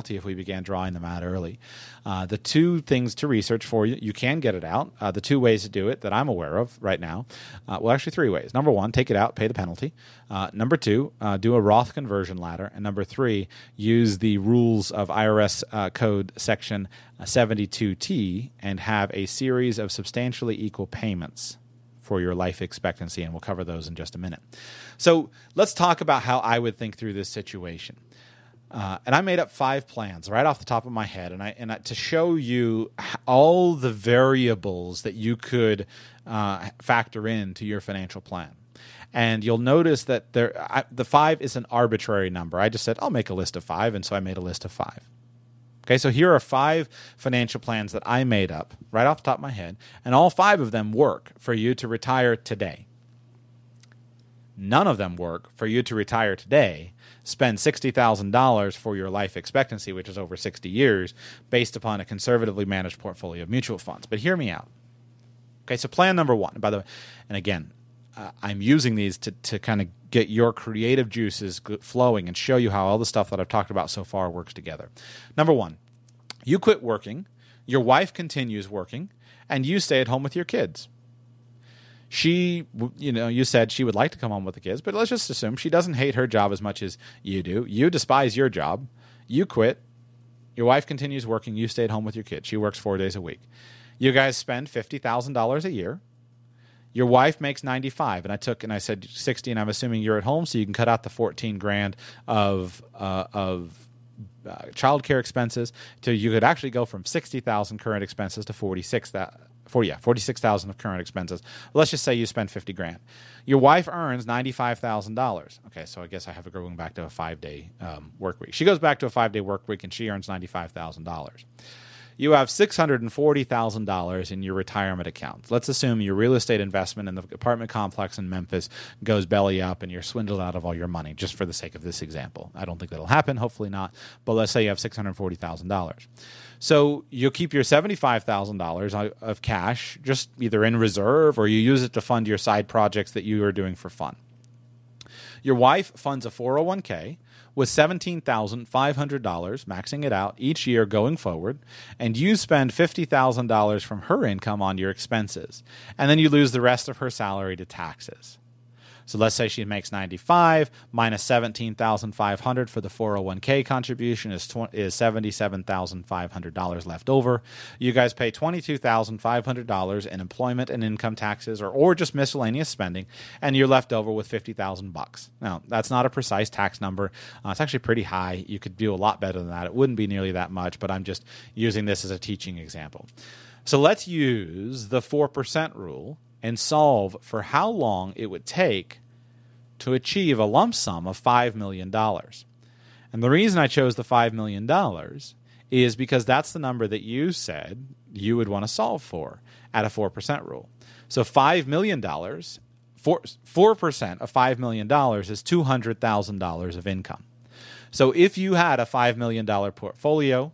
if we began drawing them out early. Uh, the two things to research for you, you can get it out. Uh, the two ways to do it that I'm aware of right now, uh, well, actually, three ways. Number one, take it out, pay the penalty. Uh, number two, uh, do a Roth conversion ladder. And number three, use the rules of IRS uh, code section 72T and have a series of substantially equal payments for your life expectancy. And we'll cover those in just a minute. So let's talk about how I would think through this situation. Uh, and I made up five plans right off the top of my head, and I and I, to show you all the variables that you could uh, factor into your financial plan. And you'll notice that there, I, the five is an arbitrary number. I just said I'll make a list of five, and so I made a list of five. Okay, so here are five financial plans that I made up right off the top of my head, and all five of them work for you to retire today. None of them work for you to retire today spend $60,000 for your life expectancy, which is over 60 years, based upon a conservatively managed portfolio of mutual funds. But hear me out. Okay, so plan number one, by the way, and again, uh, I'm using these to, to kind of get your creative juices flowing and show you how all the stuff that I've talked about so far works together. Number one, you quit working, your wife continues working, and you stay at home with your kids she you know you said she would like to come home with the kids but let's just assume she doesn't hate her job as much as you do. You despise your job. You quit. Your wife continues working. You stay at home with your kids. She works four days a week. You guys spend $50000 a year. Your wife makes 95 and i took and i said 60 and i'm assuming you're at home so you can cut out the 14 grand of uh, of uh, child care expenses to you could actually go from 60,000 current expenses to 46 that for yeah, forty six thousand of current expenses. Let's just say you spend fifty grand. Your wife earns ninety five thousand dollars. Okay, so I guess I have to go back to a five day um, work week. She goes back to a five day work week and she earns ninety five thousand dollars. You have six hundred and forty thousand dollars in your retirement account. Let's assume your real estate investment in the apartment complex in Memphis goes belly up and you're swindled out of all your money. Just for the sake of this example, I don't think that'll happen. Hopefully not. But let's say you have six hundred forty thousand dollars. So you'll keep your $75,000 of cash just either in reserve or you use it to fund your side projects that you are doing for fun. Your wife funds a 401k with $17,500, maxing it out each year going forward, and you spend $50,000 from her income on your expenses. And then you lose the rest of her salary to taxes. So let's say she makes 95 minus 17,500 for the 401k contribution is tw- is $77,500 left over. You guys pay $22,500 in employment and income taxes or or just miscellaneous spending and you're left over with 50,000 bucks. Now, that's not a precise tax number. Uh, it's actually pretty high. You could do a lot better than that. It wouldn't be nearly that much, but I'm just using this as a teaching example. So let's use the 4% rule and solve for how long it would take to achieve a lump sum of $5 million. And the reason I chose the $5 million is because that's the number that you said you would want to solve for at a 4% rule. So $5 million, 4, 4% of $5 million is $200,000 of income. So if you had a $5 million portfolio,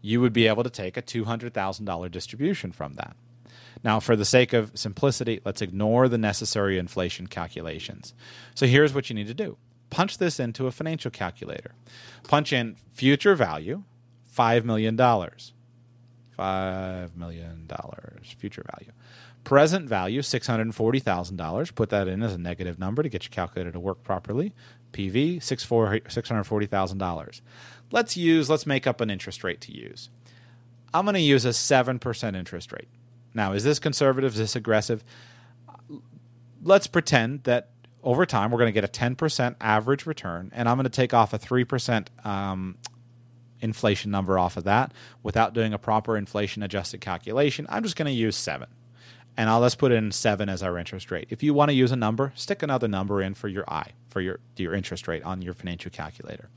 you would be able to take a $200,000 distribution from that. Now, for the sake of simplicity, let's ignore the necessary inflation calculations. So here's what you need to do punch this into a financial calculator. Punch in future value, $5 million. $5 million future value. Present value, $640,000. Put that in as a negative number to get your calculator to work properly. PV, $640,000. Let's use, let's make up an interest rate to use. I'm going to use a 7% interest rate. Now, is this conservative? Is this aggressive? Let's pretend that over time we're going to get a 10% average return, and I'm going to take off a 3% um, inflation number off of that without doing a proper inflation adjusted calculation. I'm just going to use 7 and I'll let's put in seven as our interest rate. If you want to use a number, stick another number in for your I for your your interest rate on your financial calculator,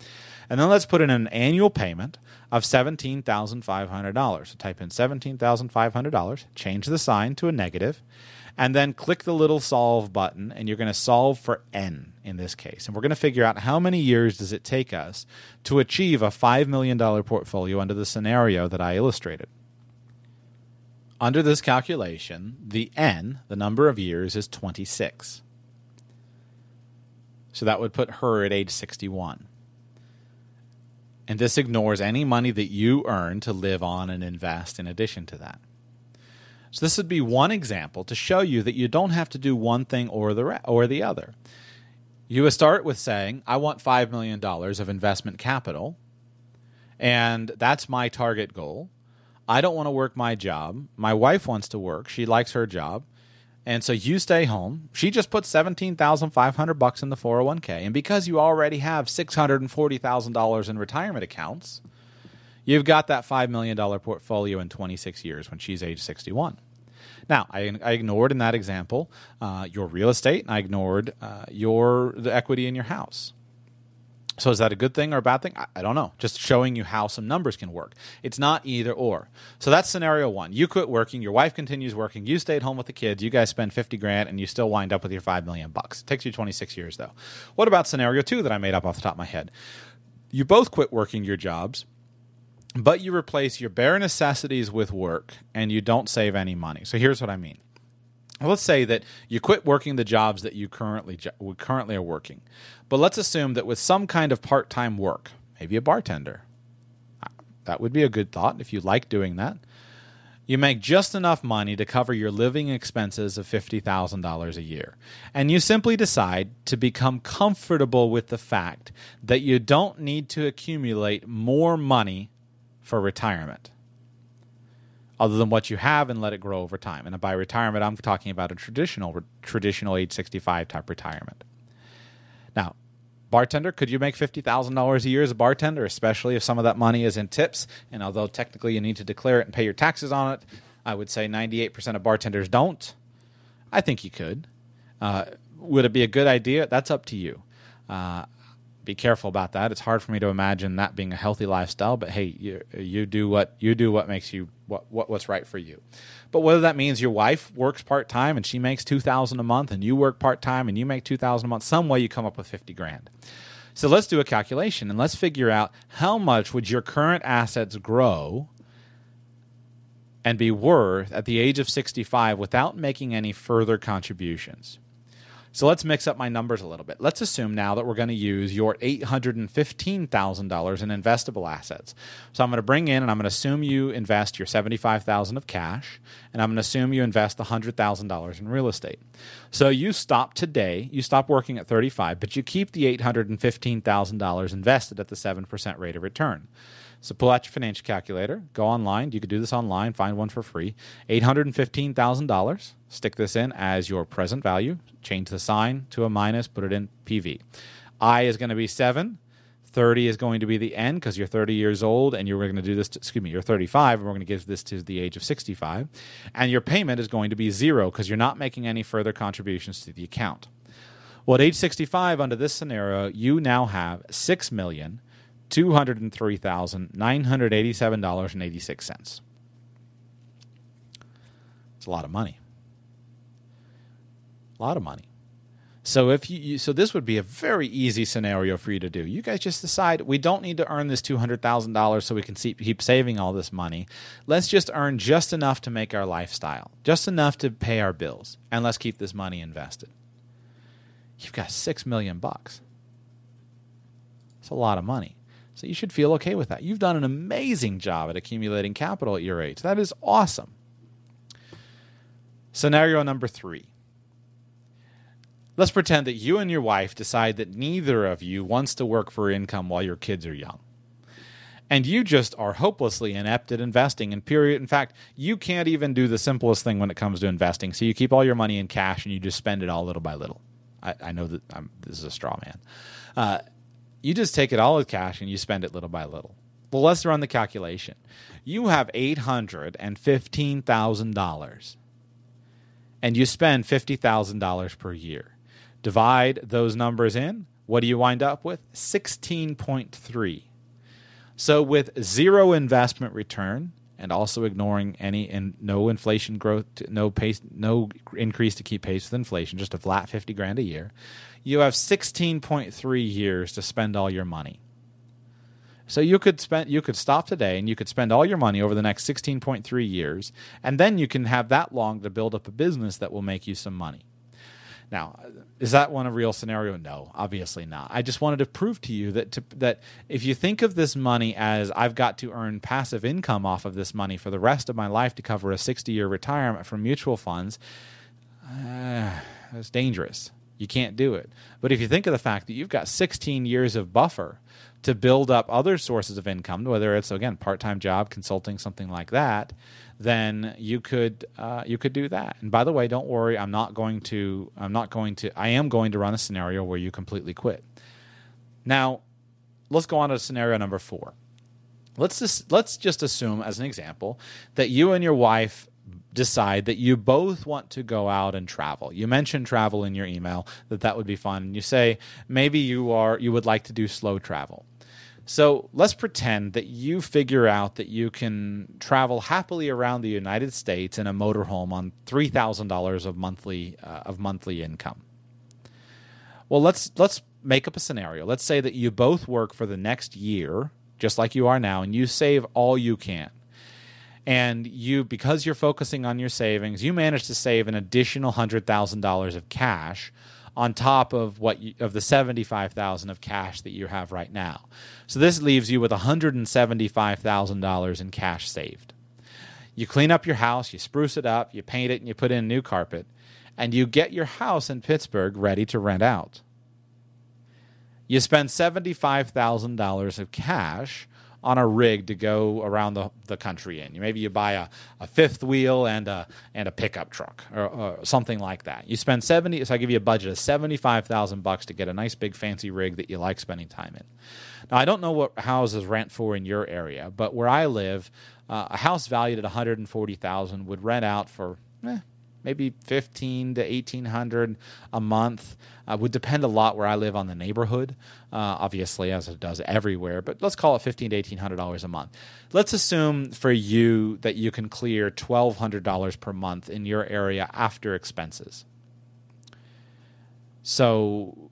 and then let's put in an annual payment of seventeen thousand five hundred dollars. So type in seventeen thousand five hundred dollars, change the sign to a negative, and then click the little solve button, and you're going to solve for n in this case, and we're going to figure out how many years does it take us to achieve a five million dollar portfolio under the scenario that I illustrated. Under this calculation, the n, the number of years, is 26. So that would put her at age 61. And this ignores any money that you earn to live on and invest in addition to that. So this would be one example to show you that you don't have to do one thing or the or the other. You would start with saying, "I want 5 million dollars of investment capital." And that's my target goal. I don't want to work my job. My wife wants to work. She likes her job. And so you stay home. She just put 17,500 bucks in the 401k. And because you already have $640,000 in retirement accounts, you've got that $5 million portfolio in 26 years when she's age 61. Now, I, I ignored in that example uh, your real estate, and I ignored uh, your the equity in your house. So is that a good thing or a bad thing? I, don't know. Just showing you how some numbers can work. It's not either or. So that's scenario one. You quit working, your wife continues working, you stay at home with the kids, you guys spend 50 grand and you still wind up with your 5 million bucks. It takes you 26 years though. What about scenario two that I made up off the top of my head? You both quit working your jobs, but you replace your bare necessities with work and you don't save any money. So here's what I mean let's say that you quit working the jobs that you currently currently are working. But let's assume that with some kind of part-time work maybe a bartender uh, that would be a good thought if you like doing that. You make just enough money to cover your living expenses of $50,000 a year. And you simply decide to become comfortable with the fact that you don't need to accumulate more money for retirement other than what you have and let it grow over time. And by retirement, I'm talking about a traditional traditional age 65 type retirement. Now, bartender, could you make $50,000 a year as a bartender, especially if some of that money is in tips? And although technically you need to declare it and pay your taxes on it, I would say 98% of bartenders don't. I think you could. Uh, would it be a good idea? That's up to you. Uh, be careful about that. It's hard for me to imagine that being a healthy lifestyle. But hey, you you do what you do what makes you what, what what's right for you. But whether that means your wife works part time and she makes two thousand a month, and you work part time and you make two thousand a month, some way you come up with fifty grand. So let's do a calculation and let's figure out how much would your current assets grow and be worth at the age of 65 without making any further contributions. So let's mix up my numbers a little bit. Let's assume now that we're going to use your $815,000 in investable assets. So I'm going to bring in and I'm going to assume you invest your 75,000 of cash and I'm going to assume you invest $100,000 in real estate. So you stop today, you stop working at 35, but you keep the $815,000 invested at the 7% rate of return. So pull out your financial calculator, go online. You could do this online, find one for free. $815,000. Stick this in as your present value. Change the sign to a minus, put it in PV. I is going to be 7. 30 is going to be the end because you're 30 years old and you're going to do this, to, excuse me, you're 35 and we're going to give this to the age of 65. And your payment is going to be zero because you're not making any further contributions to the account. Well, at age 65, under this scenario, you now have $6 million $203,987.86. It's a lot of money. A lot of money. So if you, so this would be a very easy scenario for you to do. You guys just decide we don't need to earn this two hundred thousand dollars so we can see, keep saving all this money. Let's just earn just enough to make our lifestyle, just enough to pay our bills, and let's keep this money invested. You've got six million bucks. It's a lot of money. So you should feel okay with that. You've done an amazing job at accumulating capital at your age. That is awesome. Scenario number three. Let's pretend that you and your wife decide that neither of you wants to work for income while your kids are young. And you just are hopelessly inept at investing. In period, in fact, you can't even do the simplest thing when it comes to investing. So you keep all your money in cash and you just spend it all little by little. I, I know that I'm, this is a straw man. Uh, you just take it all as cash and you spend it little by little. Well, let's run the calculation. You have $815,000 and you spend $50,000 per year. Divide those numbers in. What do you wind up with? 16.3. So, with zero investment return and also ignoring any and no inflation growth, no pace, no increase to keep pace with inflation, just a flat 50 grand a year, you have 16.3 years to spend all your money. So you could spend you could stop today and you could spend all your money over the next 16.3 years and then you can have that long to build up a business that will make you some money. Now, is that one a real scenario? No, obviously not. I just wanted to prove to you that to, that if you think of this money as I've got to earn passive income off of this money for the rest of my life to cover a 60 year retirement from mutual funds, uh, that's dangerous. You can't do it. But if you think of the fact that you've got 16 years of buffer to build up other sources of income, whether it's again part-time job, consulting, something like that, then you could uh, you could do that. And by the way, don't worry, I'm not going to I'm not going to I am going to run a scenario where you completely quit. Now, let's go on to scenario number four. Let's just let's just assume, as an example, that you and your wife decide that you both want to go out and travel. You mentioned travel in your email that that would be fun. And you say maybe you are you would like to do slow travel. So let's pretend that you figure out that you can travel happily around the United States in a motorhome on three thousand dollars of monthly uh, of monthly income. Well, let's let's make up a scenario. Let's say that you both work for the next year, just like you are now, and you save all you can. And you, because you're focusing on your savings, you manage to save an additional hundred thousand dollars of cash on top of what you, of the 75,000 of cash that you have right now. So this leaves you with $175,000 in cash saved. You clean up your house, you spruce it up, you paint it and you put in new carpet, and you get your house in Pittsburgh ready to rent out. You spend $75,000 of cash on a rig to go around the, the country in. Maybe you buy a, a fifth wheel and a and a pickup truck or, or something like that. You spend seventy. So I give you a budget of seventy five thousand bucks to get a nice big fancy rig that you like spending time in. Now I don't know what houses rent for in your area, but where I live, uh, a house valued at one hundred and forty thousand would rent out for. Eh, maybe 15 to 1800 a month. Uh, would depend a lot where i live on the neighborhood uh, obviously as it does everywhere but let's call it 15 to 1800 dollars a month. Let's assume for you that you can clear $1200 per month in your area after expenses. So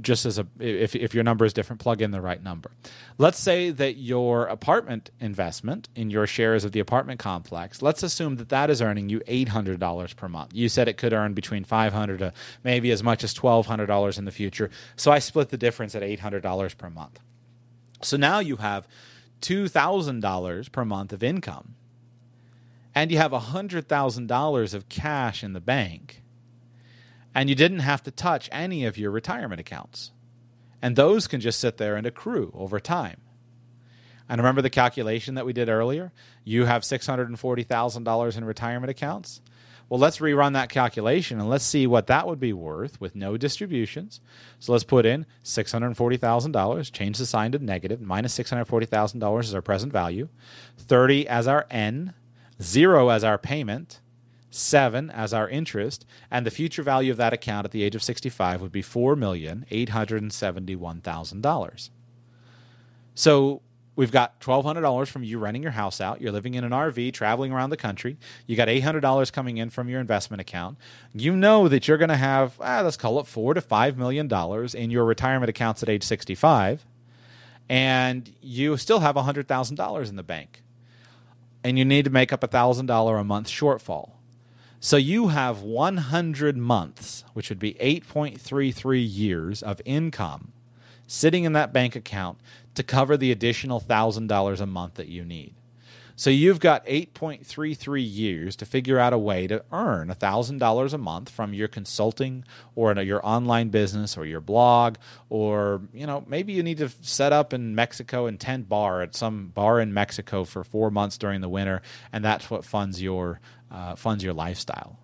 just as a if if your number is different, plug in the right number. Let's say that your apartment investment in your shares of the apartment complex, let's assume that that is earning you $800 per month. You said it could earn between 500 to maybe as much as $1200 in the future. So I split the difference at $800 per month. So now you have $2,000 per month of income. And you have $100,000 of cash in the bank and you didn't have to touch any of your retirement accounts. And those can just sit there and accrue over time. And remember the calculation that we did earlier? You have $640,000 in retirement accounts. Well, let's rerun that calculation and let's see what that would be worth with no distributions. So let's put in $640,000, change the sign to negative, minus $640,000 is our present value, 30 as our N, 0 as our payment, seven as our interest, and the future value of that account at the age of 65 would be $4,871,000. So we've got $1,200 from you renting your house out. You're living in an RV, traveling around the country. You got $800 coming in from your investment account. You know that you're going to have, ah, let's call it four to $5 million in your retirement accounts at age 65. And you still have $100,000 in the bank. And you need to make up a $1,000 a month shortfall so you have 100 months, which would be 8.33 years of income sitting in that bank account to cover the additional $1,000 a month that you need. So you've got 8.33 years to figure out a way to earn $1,000 a month from your consulting or your online business or your blog or you know maybe you need to set up in Mexico and tent bar at some bar in Mexico for 4 months during the winter and that's what funds your uh, funds your lifestyle.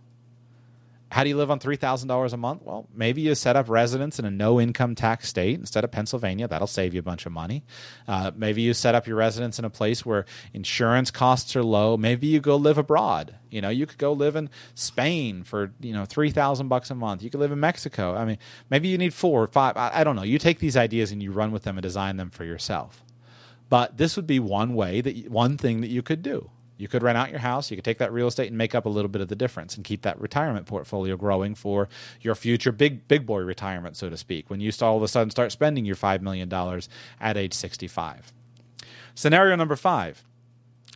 How do you live on $3,000 a month? Well, maybe you set up residence in a no income tax state instead of Pennsylvania. That'll save you a bunch of money. Uh, maybe you set up your residence in a place where insurance costs are low. Maybe you go live abroad. You know, you could go live in Spain for, you know, 3000 bucks a month. You could live in Mexico. I mean, maybe you need four or five. I, I don't know. You take these ideas and you run with them and design them for yourself. But this would be one way that one thing that you could do. You could rent out your house. You could take that real estate and make up a little bit of the difference and keep that retirement portfolio growing for your future big big boy retirement, so to speak. When you all of a sudden start spending your five million dollars at age sixty five. Scenario number five.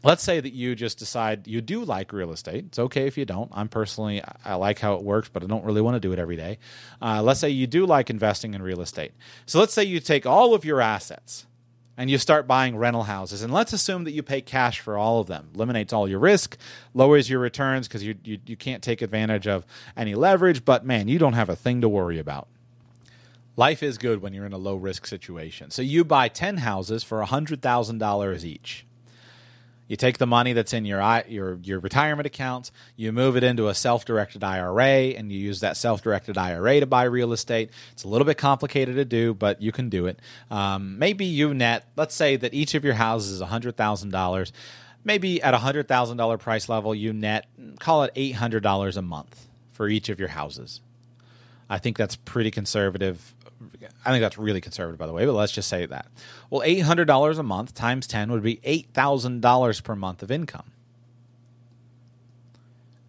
let's say that you just decide you do like real estate. It's okay if you don't. I'm personally, I like how it works, but I don't really want to do it every day. Uh, let's say you do like investing in real estate. So let's say you take all of your assets and you start buying rental houses. And let's assume that you pay cash for all of them. Eliminates all your risk, lowers your returns because you, you, you can't take advantage of any leverage, but man, you don't have a thing to worry about. Life is good when you're in a low risk situation. So you buy 10 houses for $100,000 each. You take the money that's in your your your retirement accounts, you move it into a self-directed IRA, and you use that self-directed IRA to buy real estate. It's a little bit complicated to do, but you can do it. Um, maybe you net. Let's say that each of your houses is hundred thousand dollars. Maybe at a hundred thousand dollar price level, you net call it eight hundred dollars a month for each of your houses. I think that's pretty conservative I think that's really conservative, by the way, but let's just say that. Well, $800 a month times 10 would be $8,000 per month of income.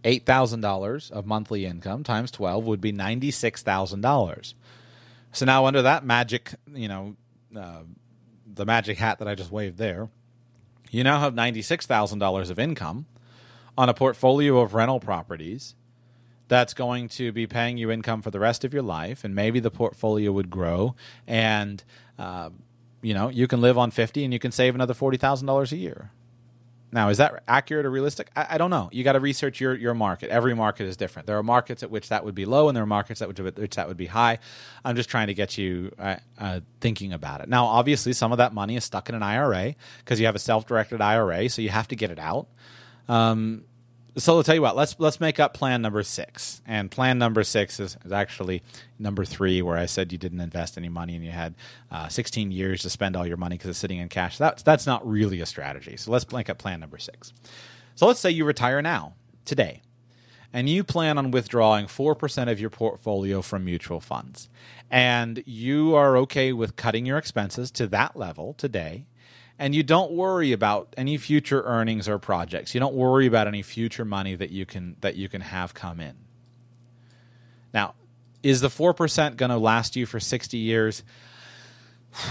$8,000 of monthly income times 12 would be $96,000. So now, under that magic, you know, uh, the magic hat that I just waved there, you now have $96,000 of income on a portfolio of rental properties that's going to be paying you income for the rest of your life, and maybe the portfolio would grow, and uh, you know you can live on fifty, and you can save another forty thousand dollars a year. Now, is that accurate or realistic? I, I don't know. You got to research your, your market. Every market is different. There are markets at which that would be low, and there are markets at which, which that would be high. I'm just trying to get you uh, uh, thinking about it. Now, obviously, some of that money is stuck in an IRA because you have a self directed IRA, so you have to get it out. Um, so I'll tell you what. Let's let's make up plan number six. And plan number six is, is actually number three, where I said you didn't invest any money and you had uh, 16 years to spend all your money because it's sitting in cash. That's that's not really a strategy. So let's make up plan number six. So let's say you retire now, today, and you plan on withdrawing four percent of your portfolio from mutual funds, and you are okay with cutting your expenses to that level today and you don't worry about any future earnings or projects. You don't worry about any future money that you can that you can have come in. Now, is the 4% going to last you for 60 years?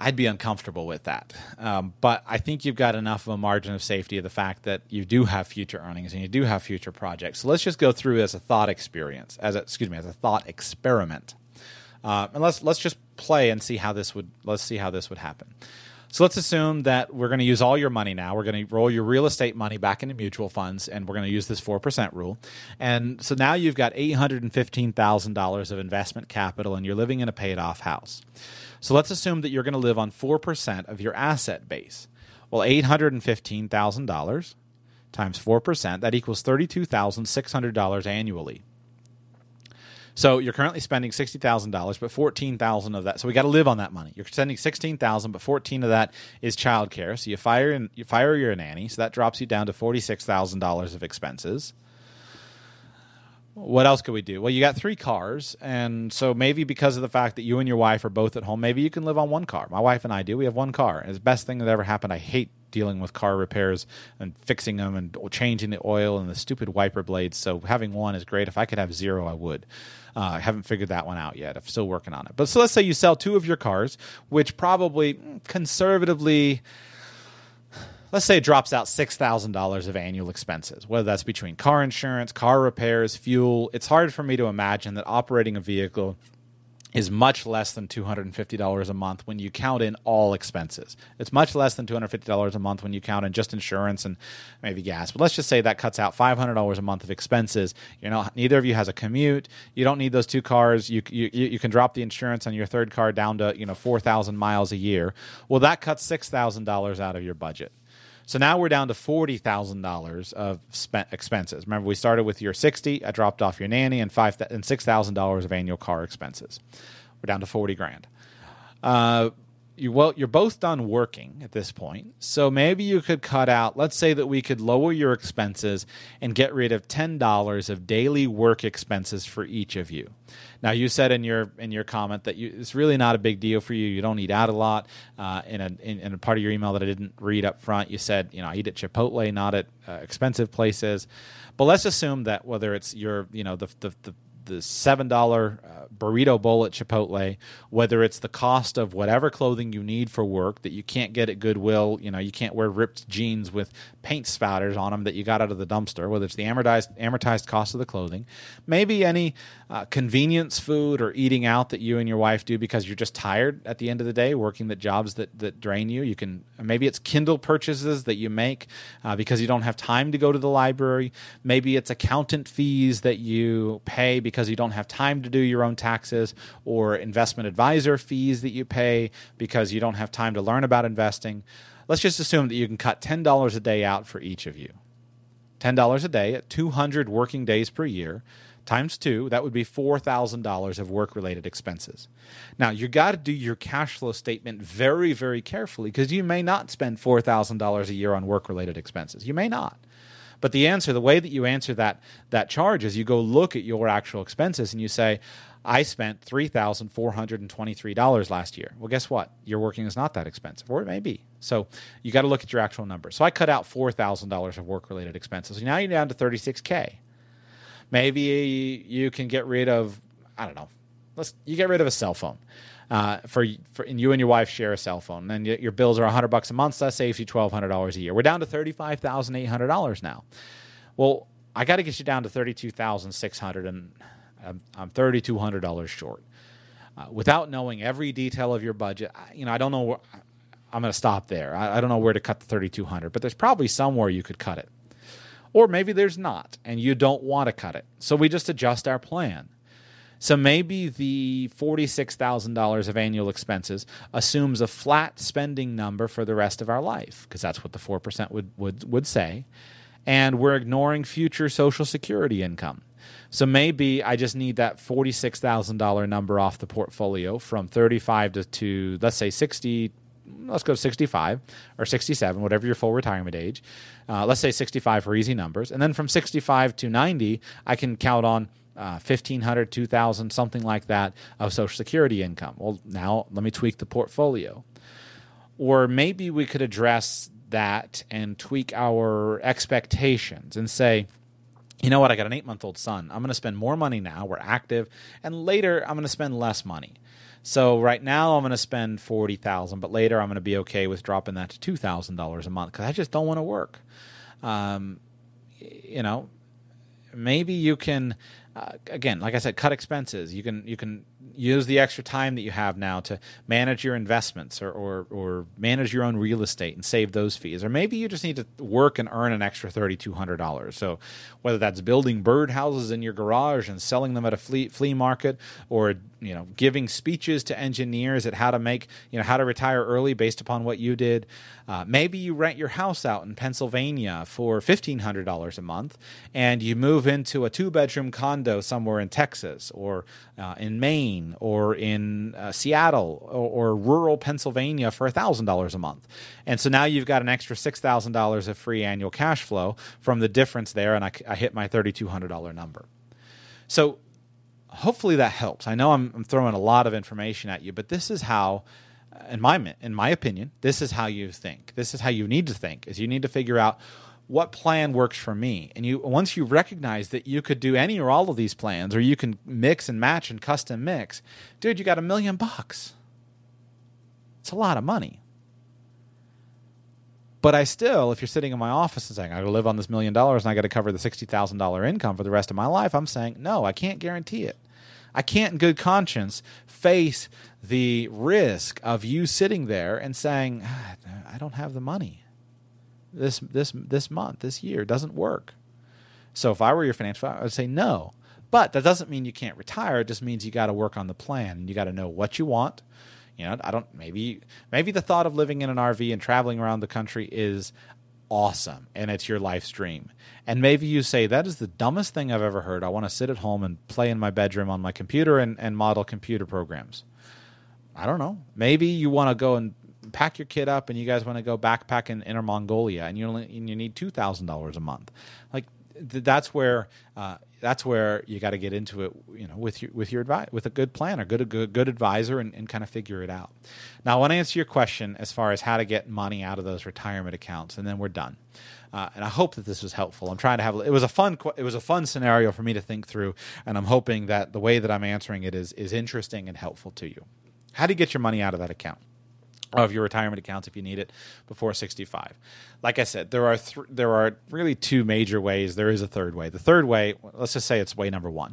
I'd be uncomfortable with that. Um, but I think you've got enough of a margin of safety of the fact that you do have future earnings and you do have future projects. So let's just go through as a thought experience, as a, excuse me, as a thought experiment, uh, and let's let's just play and see how this would let's see how this would happen. So let's assume that we're going to use all your money now. We're going to roll your real estate money back into mutual funds, and we're going to use this 4% rule. And so now you've got $815,000 of investment capital, and you're living in a paid off house. So let's assume that you're going to live on 4% of your asset base. Well, $815,000 times 4%, that equals $32,600 annually. So you're currently spending sixty thousand dollars, but fourteen thousand of that. So we got to live on that money. You're spending sixteen thousand, but fourteen of that is childcare. So you fire and you fire your nanny, so that drops you down to forty six thousand dollars of expenses. What else could we do? Well, you got three cars, and so maybe because of the fact that you and your wife are both at home, maybe you can live on one car. My wife and I do. We have one car. It's the best thing that ever happened. I hate dealing with car repairs and fixing them and changing the oil and the stupid wiper blades. So having one is great. If I could have zero, I would. Uh, I haven't figured that one out yet. I'm still working on it. But so let's say you sell two of your cars, which probably conservatively let's say it drops out $6,000 of annual expenses, whether that's between car insurance, car repairs, fuel. It's hard for me to imagine that operating a vehicle is much less than $250 a month when you count in all expenses. It's much less than $250 a month when you count in just insurance and maybe gas. But let's just say that cuts out $500 a month of expenses. You know, neither of you has a commute. You don't need those two cars. You you you can drop the insurance on your third car down to, you know, 4,000 miles a year. Well, that cuts $6,000 out of your budget. So now we're down to forty thousand dollars of spent expenses. Remember, we started with your sixty. I dropped off your nanny and five and six thousand dollars of annual car expenses. We're down to forty grand. Uh, you well you're both done working at this point. So maybe you could cut out let's say that we could lower your expenses and get rid of $10 of daily work expenses for each of you. Now you said in your in your comment that you, it's really not a big deal for you. You don't eat out a lot. Uh, in, a, in, in, a part of your email that i didn't read up front you said you know i eat at chipotle not at uh, expensive places. But let's assume that whether it's your you know the, the, the the seven dollar uh, burrito bowl at Chipotle, whether it's the cost of whatever clothing you need for work that you can't get at Goodwill, you know, you can't wear ripped jeans with paint spatters on them that you got out of the dumpster, whether it's the amortized amortized cost of the clothing, maybe any uh, convenience food or eating out that you and your wife do because you're just tired at the end of the day working the jobs that that drain you. You can maybe it's Kindle purchases that you make uh, because you don't have time to go to the library. Maybe it's accountant fees that you pay because you don't have time to do your own taxes, or investment advisor fees that you pay because you don't have time to learn about investing. Let's just assume that you can cut $10 a day out for each of you. $10 a day at 200 working days per year times two, that would be $4,000 of work related expenses. Now, you got to do your cash flow statement very, very carefully because you may not spend $4,000 a year on work related expenses. You may not. But the answer, the way that you answer that that charge is you go look at your actual expenses and you say, I spent three thousand four hundred and twenty-three dollars last year. Well, guess what? Your working is not that expensive, or it may be. So you got to look at your actual numbers. So I cut out four thousand dollars of work-related expenses. Now you're down to thirty-six k. Maybe you can get rid of I don't know. Let's you get rid of a cell phone uh, for, for and you and your wife share a cell phone, and then your bills are hundred bucks a month. So that saves you twelve hundred dollars a year. We're down to thirty five thousand eight hundred dollars now. Well, I got to get you down to thirty two thousand six hundred, and I'm, I'm thirty two hundred dollars short. Uh, without knowing every detail of your budget, I, you know, I don't know. Where, I'm going to stop there. I, I don't know where to cut the thirty two hundred, but there's probably somewhere you could cut it. Or maybe there's not, and you don't want to cut it. So we just adjust our plan. So maybe the $46,000 of annual expenses assumes a flat spending number for the rest of our life, because that's what the 4% would, would, would say. And we're ignoring future Social Security income. So maybe I just need that $46,000 number off the portfolio from 35 to, to let's say 60 let's go 65 or 67, whatever your full retirement age. Uh, let's say 65 for easy numbers. And then from 65 to 90, I can count on uh, 1500 2000 something like that of social security income. Well now let me tweak the portfolio. Or maybe we could address that and tweak our expectations and say you know what? I got an eight month old son. I'm going to spend more money now. We're active. And later i'm going to spend less money. So right now i'm going to spend 40000 but later i'm going to be okay with dropping that to $2000 a month because i just don't want to work. Um, you know maybe you can uh, again, like I said, cut expenses. You can you can use the extra time that you have now to manage your investments or, or, or manage your own real estate and save those fees. Or maybe you just need to work and earn an extra thirty two hundred dollars. So whether that's building birdhouses in your garage and selling them at a flea flea market, or you know giving speeches to engineers at how to make you know how to retire early based upon what you did. Uh, maybe you rent your house out in Pennsylvania for fifteen hundred dollars a month, and you move into a two bedroom condo somewhere in Texas or uh, in Maine or in uh, Seattle or, or, rural Pennsylvania for thousand dollars a month, and so now you've got an extra six thousand dollars of free annual cash flow from the difference there, and I, I hit my thirty two hundred dollar number. So hopefully that helps. I know I'm, I'm throwing a lot of information at you, but this is how in my in my opinion, this is how you think. This is how you need to think. Is you need to figure out what plan works for me. And you once you recognize that you could do any or all of these plans, or you can mix and match and custom mix, dude, you got a million bucks. It's a lot of money. But I still, if you're sitting in my office and saying I got to live on this million dollars and I got to cover the sixty thousand dollar income for the rest of my life, I'm saying no, I can't guarantee it. I can't, in good conscience, face the risk of you sitting there and saying, ah, "I don't have the money this this this month, this year doesn't work." So if I were your financial, I would say no. But that doesn't mean you can't retire. It just means you got to work on the plan and you got to know what you want. You know, I don't maybe maybe the thought of living in an RV and traveling around the country is awesome and it's your life's dream. And maybe you say, that is the dumbest thing I've ever heard. I want to sit at home and play in my bedroom on my computer and, and model computer programs. I don't know. Maybe you want to go and pack your kid up and you guys want to go backpack in Inner Mongolia and you only and you need $2,000 a month. Like th- that's where uh, that's where you got to get into it, you know, with your with your advice, with a good plan or good good, good advisor, and, and kind of figure it out. Now, I want to answer your question as far as how to get money out of those retirement accounts, and then we're done. Uh, and I hope that this was helpful. I'm trying to have it was a fun it was a fun scenario for me to think through, and I'm hoping that the way that I'm answering it is is interesting and helpful to you. How do you get your money out of that account? Of your retirement accounts if you need it before 65. Like I said, there are th- there are really two major ways. There is a third way. The third way, let's just say it's way number 1.